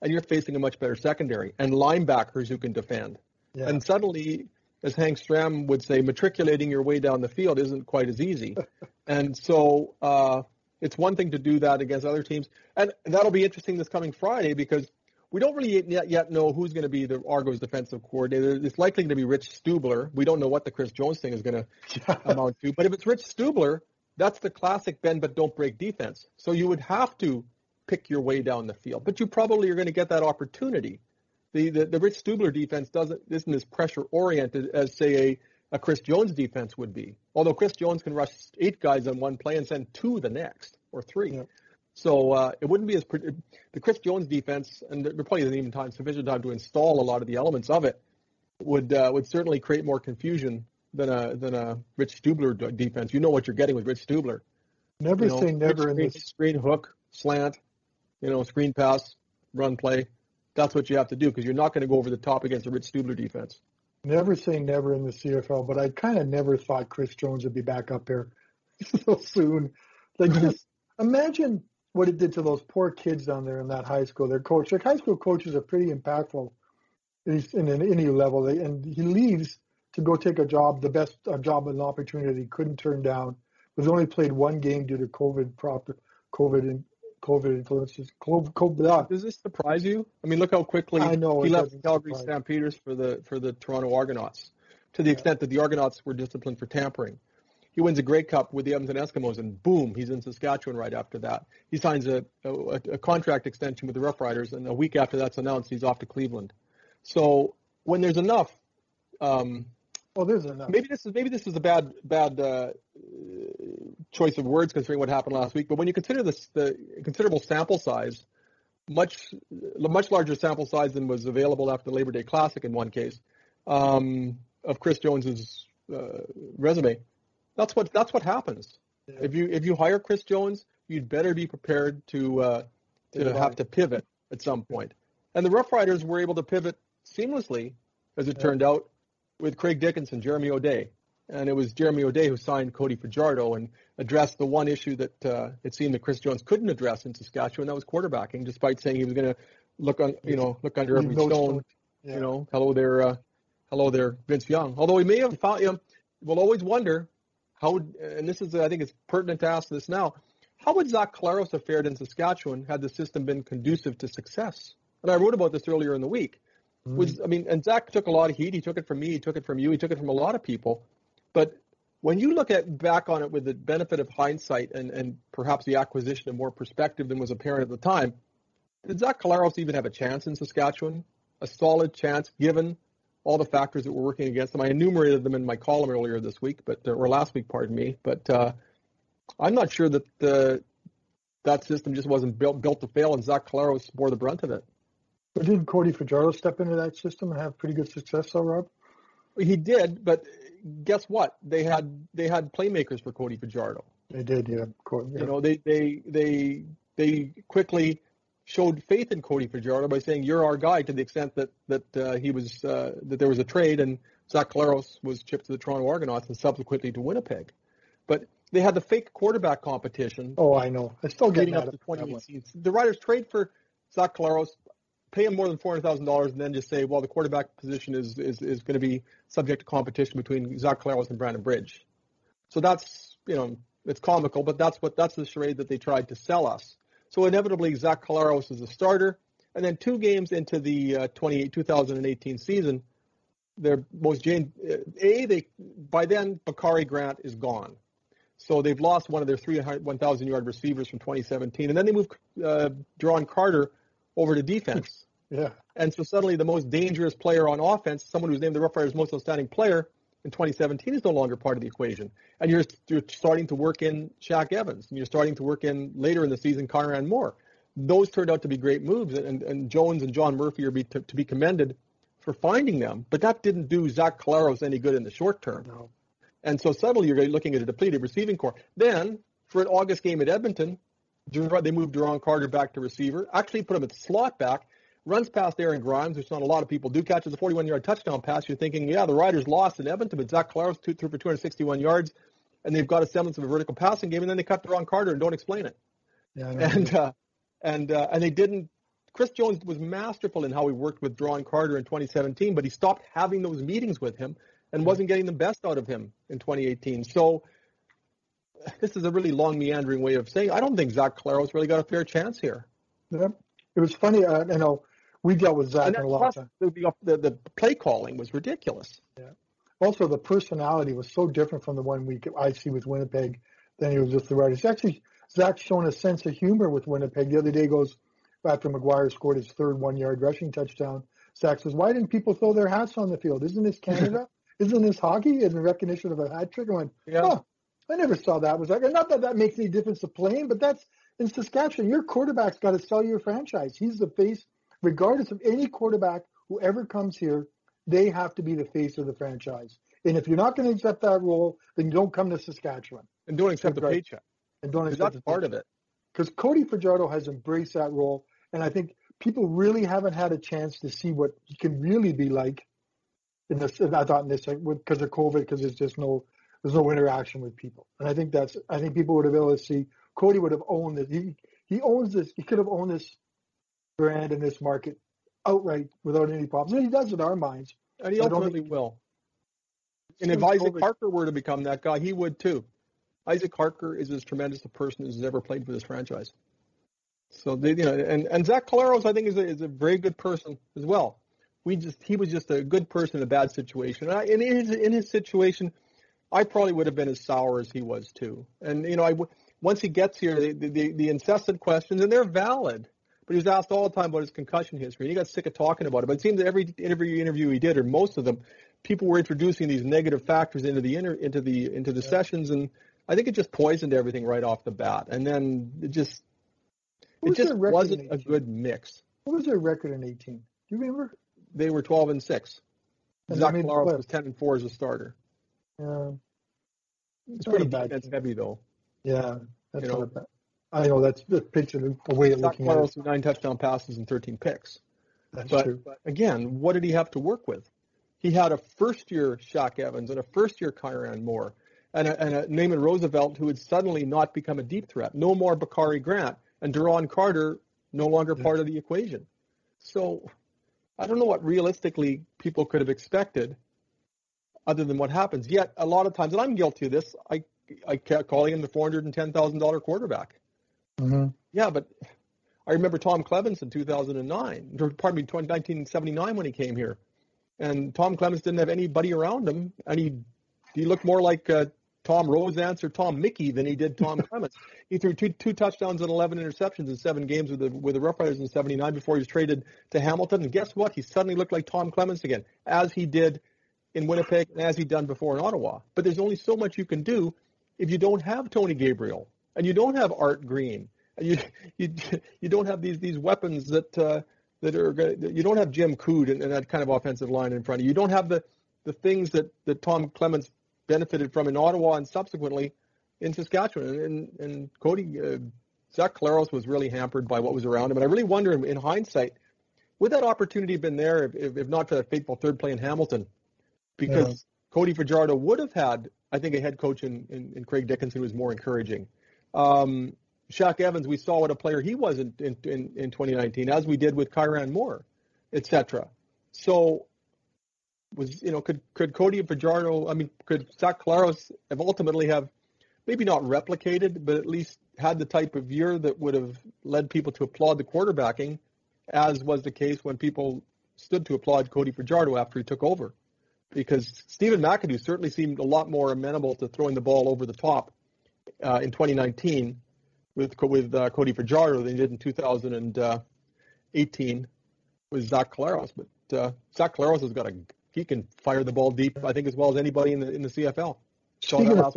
and you're facing a much better secondary and linebackers who can defend. Yeah. And suddenly, as Hank Stram would say, matriculating your way down the field isn't quite as easy. and so uh, it's one thing to do that against other teams, and that'll be interesting this coming Friday because we don't really yet, yet know who's going to be the Argos defensive coordinator. It's likely going to be Rich Stubler. We don't know what the Chris Jones thing is going to amount to, but if it's Rich Stubler, that's the classic bend but don't break defense. So you would have to pick your way down the field, but you probably are going to get that opportunity. The, the, the Rich Stubler defense doesn't isn't as pressure oriented as say a a Chris Jones defense would be. Although Chris Jones can rush eight guys on one play and send two the next or three. Yeah. So uh, it wouldn't be as the Chris Jones defense, and there probably isn't even time sufficient time to install a lot of the elements of it. Would uh, would certainly create more confusion than a than a Rich Stubler defense. You know what you're getting with Rich Stubler. Never you know, say never screen, in this screen hook, slant, you know, screen pass, run play. That's what you have to do because you're not going to go over the top against a Rich Stubler defense. Never say never in the CFL, but I kind of never thought Chris Jones would be back up here so soon. Like just imagine what it did to those poor kids down there in that high school. Their coach, like high school coaches, are pretty impactful in, in any level. And he leaves to go take a job, the best a job and opportunity he couldn't turn down. Was only played one game due to COVID proper COVID and COVID influences. COVID, COVID, Does this surprise you? I mean, look how quickly I know he left Calgary surprise. Stampeders for the for the Toronto Argonauts, to the yeah. extent that the Argonauts were disciplined for tampering. He wins a Grey Cup with the Edmonton Eskimos, and boom, he's in Saskatchewan right after that. He signs a, a, a contract extension with the Rough Riders, and a week after that's announced, he's off to Cleveland. So when there's enough, um, well, there's enough. Maybe this is maybe this is a bad bad uh, choice of words considering what happened last week. But when you consider this the considerable sample size, much much larger sample size than was available after the Labor Day Classic in one case um, of Chris Jones's uh, resume, that's what that's what happens. Yeah. If you if you hire Chris Jones, you'd better be prepared to uh, to yeah. have to pivot at some point. And the Rough Riders were able to pivot seamlessly, as it yeah. turned out, with Craig Dickenson, Jeremy O'Day, and it was Jeremy O'Day who signed Cody Fajardo and addressed the one issue that uh, it seemed that Chris Jones couldn't address in Saskatchewan, that was quarterbacking, despite saying he was going to look on, you know, look under every stone. Yeah. You know, hello there, uh, hello there, Vince Young. Although he may have found, you know, we'll always wonder how, would, and this is, I think, it's pertinent to ask this now. How would Zach Collaros have fared in Saskatchewan had the system been conducive to success? And I wrote about this earlier in the week. Mm. Was I mean, and Zach took a lot of heat. He took it from me. He took it from you. He took it from a lot of people. But when you look at back on it with the benefit of hindsight and, and perhaps the acquisition of more perspective than was apparent at the time, did Zach Collaros even have a chance in Saskatchewan? A solid chance given all the factors that were working against them. I enumerated them in my column earlier this week, but or last week, pardon me. But uh, I'm not sure that the that system just wasn't built built to fail, and Zach Collaros bore the brunt of it. But didn't Cody Fajardo step into that system and have pretty good success, though, Rob? He did, but guess what? They had they had playmakers for Cody Fajardo. They did, yeah. yeah. You know, they they they they quickly showed faith in Cody Fajardo by saying you're our guy to the extent that that uh, he was uh, that there was a trade and Zach Collaros was shipped to the Toronto Argonauts and subsequently to Winnipeg. But they had the fake quarterback competition. Oh, I know. I still getting up to 2018. The Riders trade for Zach Collaros pay him more than four hundred thousand dollars and then just say, well, the quarterback position is is, is going to be subject to competition between Zach Collaros and Brandon Bridge. So that's you know it's comical, but that's what that's the charade that they tried to sell us. So inevitably, Zach Collaros is a starter, and then two games into the uh, 2018 season, their most Jane a they by then Bakari Grant is gone. So they've lost one of their 1,000 yard receivers from 2017, and then they move uh, Duron Carter over to defense. yeah. And so suddenly the most dangerous player on offense, someone who's named the Rough Riders most outstanding player in 2017 is no longer part of the equation. And you're, you're starting to work in Shaq Evans, and you're starting to work in later in the season Kyran Moore. Those turned out to be great moves, and, and Jones and John Murphy are be, to, to be commended for finding them. But that didn't do Zach Collaros any good in the short term. No. And so suddenly you're looking at a depleted receiving core. Then for an August game at Edmonton, they moved Duron Carter back to receiver. Actually, put him at slot back. Runs past Aaron Grymes, which not a lot of people do. Catches a 41-yard touchdown pass. You're thinking, yeah, the Riders lost in Edmonton, but Zach Collaros threw for 261 yards, and they've got a semblance of a vertical passing game. And then they cut Duron Carter and don't explain it. Yeah, and uh, and uh, and they didn't. Chris Jones was masterful in how he worked with Duron Carter in 2017, but he stopped having those meetings with him and wasn't getting the best out of him in 2018. So this is a really long meandering way of saying I don't think Zach Collaros really got a fair chance here. Yeah. It was funny. Uh, you know, we dealt with Zach a lot. Of the, the, the play calling was ridiculous. Yeah. Also, the personality was so different from the one we I see with Winnipeg than he was with the Riders. Actually, Zach's shown a sense of humor with Winnipeg. The other day goes after McGuire scored his third one-yard rushing touchdown. Zach says, "Why didn't people throw their hats on the field? Isn't this Canada? Isn't this hockey in recognition of a hat trick?" I went, yeah. "Oh, I never saw that. Was like not that that makes any difference to playing, but that's in Saskatchewan, your quarterback's got to sell your franchise. He's the face, regardless of any quarterback who ever comes here. They have to be the face of the franchise. And if you're not going to accept that role, then you don't come to Saskatchewan. And don't accept the paycheck. And don't accept that's part of it. Because Cody Fajardo has embraced that role, and I think people really haven't had a chance to see what he can really be like. In this, I thought in this because of COVID, because there's just no there's no interaction with people, and I think that's I think people would have been able to see Cody would have owned this. He he owns this. He could have owned this brand and this market outright without any problems. And he does in our minds. And he ultimately will. And if Isaac Harker were to become that guy, he would too. Isaac Harker is as tremendous a person as has ever played for this franchise. So they, you know, and and Zach Collaros, I think, is a, is a very good person as well. We just he was just a good person in a bad situation. And, I, and in his in his situation, I probably would have been as sour as he was too. And you know, I once he gets here, the, the, the incessant questions, and they're valid. But he was asked all the time about his concussion history, and he got sick of talking about it. But it seemed that every interview interview he did, or most of them, people were introducing these negative factors into the inter, into the into the yeah. sessions, and I think it just poisoned everything right off the bat. And then it just it just wasn't a good mix. What was their record in 18? Do you remember? They were 12 and six. And Zach Collaros was 10 and four as a starter. Yeah, it's pretty bad. That's heavy though. Yeah, that's you know, not bad. I know that's the picture, a way of looking at it. Nine touchdown passes and 13 picks. That's but, true. But again, what did he have to work with? He had a first-year Shaq Evans and a first-year Kyran Moore and a, and a Naaman Roosevelt who had suddenly not become a deep threat. No more Bakari Grant and Duron Carter no longer yeah. part of the equation. So I don't know what realistically people could have expected other than what happens. Yet a lot of times, and I'm guilty of this, I I kept calling him the four hundred and ten thousand dollar quarterback. Mm-hmm. Yeah, but I remember Tom Clements in 2009, or pardon me, 1979 when he came here, and Tom Clements didn't have anybody around him, and he he looked more like uh, Tom Rozantz or Tom Mickey than he did Tom Clements. He threw two two touchdowns and 11 interceptions in seven games with the with the Rough Riders in '79 before he was traded to Hamilton. And guess what? He suddenly looked like Tom Clements again, as he did in Winnipeg as he'd done before in Ottawa. But there's only so much you can do if you don't have Tony Gabriel and you don't have Art Green and you you you don't have these these weapons that uh, that are you don't have Jim Coode and, and that kind of offensive line in front of you. You don't have the the things that that Tom Clements benefited from in Ottawa and subsequently in Saskatchewan. And and Cody uh, Zach Collaros was really hampered by what was around him. And I really wonder in, in hindsight, would that opportunity have been there if, if not for that fateful third play in Hamilton? Because yeah. Cody Fajardo would have had I think a head coach in, in, in Craig Dickenson was more encouraging. Um, Shaq Evans, we saw what a player he was in, in, in, in 2019, as we did with Kyran Moore, etc. So was you know could could Cody Fajardo, I mean, could Zach Collaros have ultimately have maybe not replicated, but at least had the type of year that would have led people to applaud the quarterbacking, as was the case when people stood to applaud Cody Fajardo after he took over because Stephen McAdoo certainly seemed a lot more amenable to throwing the ball over the top uh, in 2019 with with uh, Cody Fajardo than he did in 2018 with Zach Collaros. But uh, Zach Collaros has got a he can fire the ball deep, I think, as well as anybody in the in the CFL. Speaking of,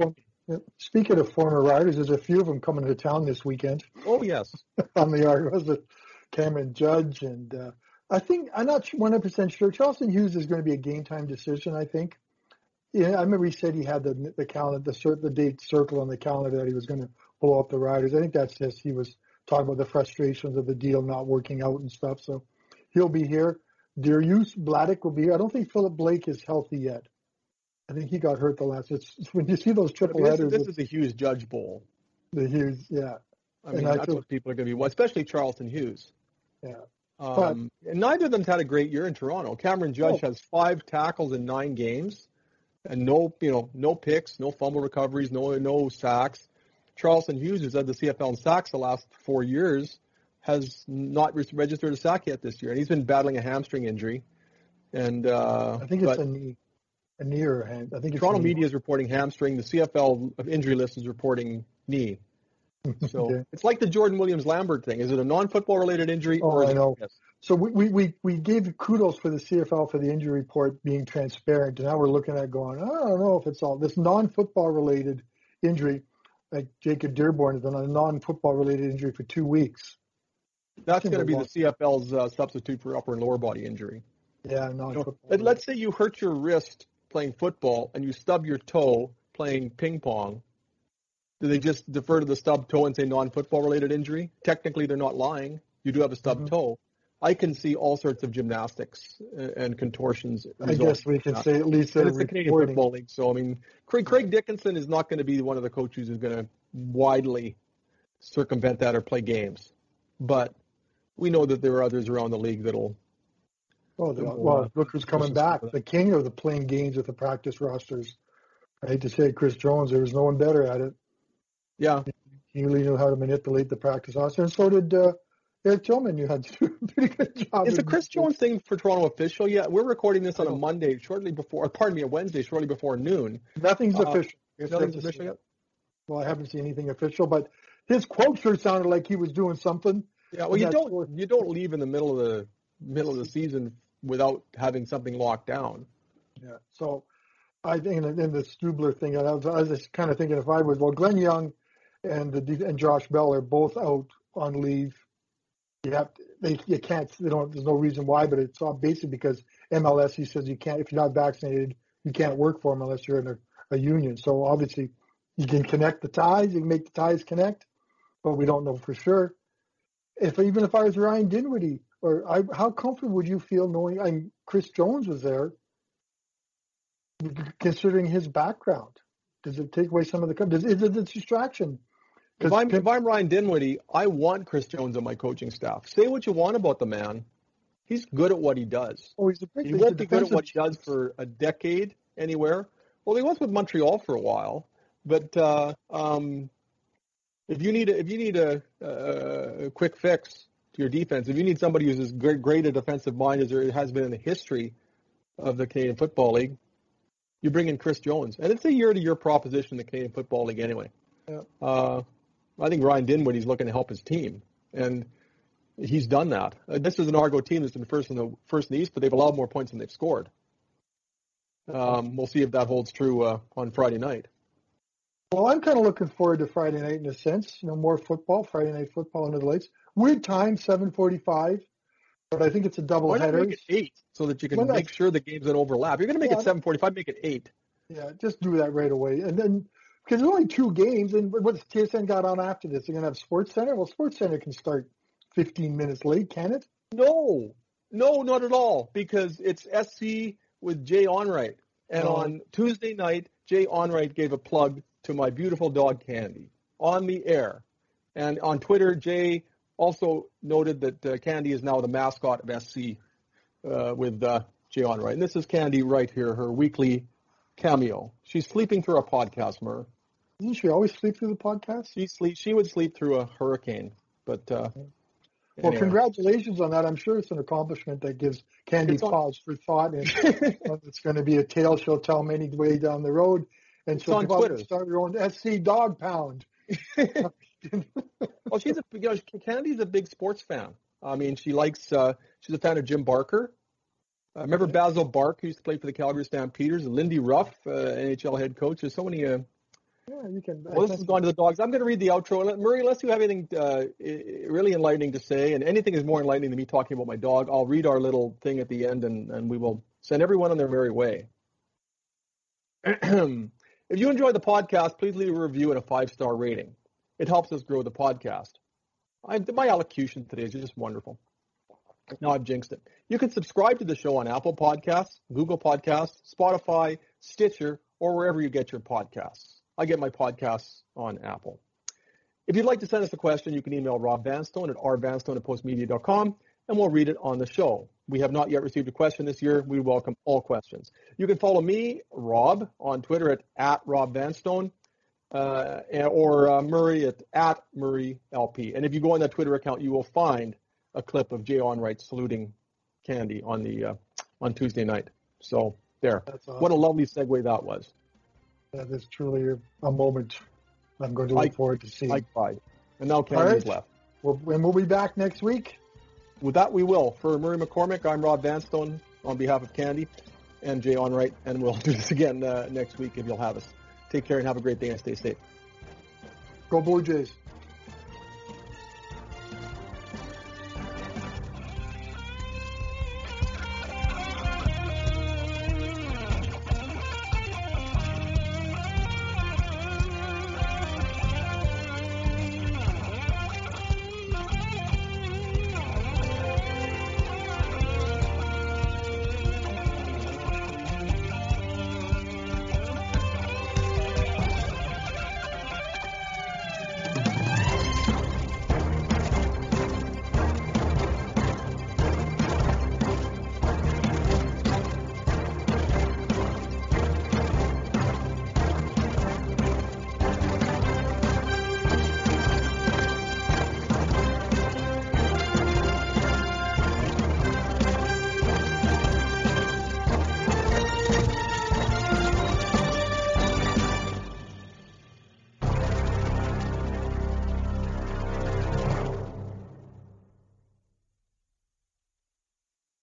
speaking of former riders, there's a few of them coming to town this weekend. Oh yes, on the was it Cameron Judge and uh, I think I'm not 100% sure. Charleston Hughes is going to be a game time decision. I think. Yeah, I remember he said he had the the calendar, the the date circle on the calendar that he was going to blow up the Riders. I think that's just he was talking about the frustrations of the deal not working out and stuff. So he'll be here. Darius Bladek will be here. I don't think Philip Blake is healthy yet. I think he got hurt the last. It's, when you see those triple this, headers. This is the Hughes Judge Bowl. The Hughes, yeah. I mean, and that's I feel, what people are going to be, especially Charleston Hughes. Yeah. Um, and neither of them's had a great year in Toronto. Cameron Judge oh. has five tackles in nine games, and no, you know, no picks, no fumble recoveries, no no sacks. Charleston Hughes, who's led the CFL in sacks the last four years, has not registered a sack yet this year, and he's been battling a hamstring injury. And uh, I think it's a knee, a knee or a hand. I think Toronto media is reporting hamstring. The CFL injury list is reporting knee. So okay. it's like the Jordan Williams Lambert thing. Is it a non-football related injury? Oh, or I know. Yes. So we, we, we gave kudos for the CFL for the injury report being transparent. And now we're looking at going, I don't know if it's all this non-football related injury. like Jacob Dearborn has been on a non-football related injury for two weeks. That's going to be the CFL's uh, substitute for upper and lower body injury. Yeah, non-football. You know, let's say you hurt your wrist playing football and you stub your toe playing ping pong. Do they just defer to the stub toe and say non-football related injury? Technically, they're not lying. You do have a stub mm-hmm. toe. I can see all sorts of gymnastics and contortions. I guess we can say at least it's the Canadian Football League. So I mean, Craig, Craig Dickenson is not going to be one of the coaches who's going to widely circumvent that or play games, but we know that there are others around the league that'll. Oh, the, well, look who's coming back. The king of the playing games with the practice rosters. I hate to say it, Chris Jones. There was no one better at it. Yeah, he really knew how to manipulate the practice roster, and so did uh, Eric Tillman, you had to do a pretty good job. Is the Chris Jones thing for Toronto official yet? We're recording this on a Monday, shortly before, pardon me, a Wednesday, shortly before noon. Nothing's uh, official. Nothing's official yet? Well, I haven't seen anything official, but his quote sure sounded like he was doing something. Yeah, well, you don't you don't leave in the middle of the middle of the season without having something locked down. Yeah. So I think in, the Stubler thing, I was, I was just kind of thinking if I was well, Glenn Young and the and Josh Bell are both out on leave you have to, they you can't they don't there's no reason why, but it's all basically because MLS he says you can't if you're not vaccinated you can't work for them unless you're in a, a union. So obviously you can connect the ties, you can make the ties connect, but we don't know for sure. If even if I was Ryan Dinwiddie, or I, how comfortable would you feel knowing I mean, Chris Jones was there, considering his background? Does it take away some of the? Does, is it a distraction? If I'm, if I'm Ryan Dinwiddie, I want Chris Jones on my coaching staff. Say what you want about the man. He's good at what he does. Oh, he's a he won't be good at what he does for a decade anywhere. Well, he was with Montreal for a while, but uh, um, if you need a, if you need a, a, quick fix to your defense, if you need somebody who's as great, great a defensive mind as there has been in the history of the Canadian Football League, you bring in Chris Jones, and it's a year-to-year proposition in the Canadian Football League anyway. Yeah. Uh, I think Ryan Dinwiddie's looking to help his team, and he's done that. Uh, this is an Argo team that's been first in the first in the East, but they've allowed more points than they've scored. Um, we'll see if that holds true uh, on Friday night. Well, I'm kind of looking forward to Friday night in a sense. You know, more football, Friday night football under the lights. Weird time, 7:45, but I think it's a double Why header. Make it eight so that you can make sure the games don't overlap. You're going to make yeah, it 7:45. Make it eight. Yeah, just do that right away, and then because there's only two games, and what's TSN got on after this? They're gonna have Sports Center. Well, Sports Center can start 15 minutes late, can it? No, no, not at all, because it's SC with Jay Onrait, and oh. on Tuesday night, Jay Onrait gave a plug to my beautiful dog Candy on the air, and on Twitter, Jay also noted that uh, Candy is now the mascot of SC uh, with uh, Jay Onrait, and this is Candy right here, her weekly cameo. She's sleeping through a podcast, Mur. Doesn't she always sleep through the podcast? She sleep. She would sleep through a hurricane, but. Uh, well, anyway. congratulations on that. I'm sure it's an accomplishment that gives Candy pause for thought, and it's going to be a tale she'll tell many way down the road. And she'll on start her own SC Dog Pound. well, she's a you know, Candy's a big sports fan. I mean, she likes. Uh, she's a fan of Jim Barker. I remember Basil Bark, who used to play for the Calgary Stampeders, and Lindy Ruff, uh, NHL head coach. There's so many uh, yeah, you can. Well, this has gone to the dogs. I'm going to read the outro. Murray, unless you have anything uh, really enlightening to say, and anything is more enlightening than me talking about my dog, I'll read our little thing at the end, and, and we will send everyone on their merry way. if you enjoy the podcast, please leave a review and a five star rating. It helps us grow the podcast. I, my elocution today is just wonderful. Now I've jinxed it. You can subscribe to the show on Apple Podcasts, Google Podcasts, Spotify, Stitcher, or wherever you get your podcasts. I get my podcasts on Apple. If you'd like to send us a question, you can email Rob Vanstone at rvanstone at postmedia.com and we'll read it on the show. We have not yet received a question this year. We welcome all questions. You can follow me, Rob, on Twitter at, at Rob Vanstone uh, or uh, Murray at, at Murray LP. And if you go on that Twitter account, you will find a clip of Jay Onrait saluting Candy on the uh, on Tuesday night. So there, awesome. what a lovely segue that was. That is truly a moment I'm going to look I, forward to seeing. Cried. And now Candy's right. left. We'll, and we'll be back next week. With that, we will. For Murray McCormick, I'm Rob Vanstone on behalf of Candy and Jay Onrait, and we'll do this again uh, next week if you'll have us. Take care and have a great day and stay safe. Go Blue Jays.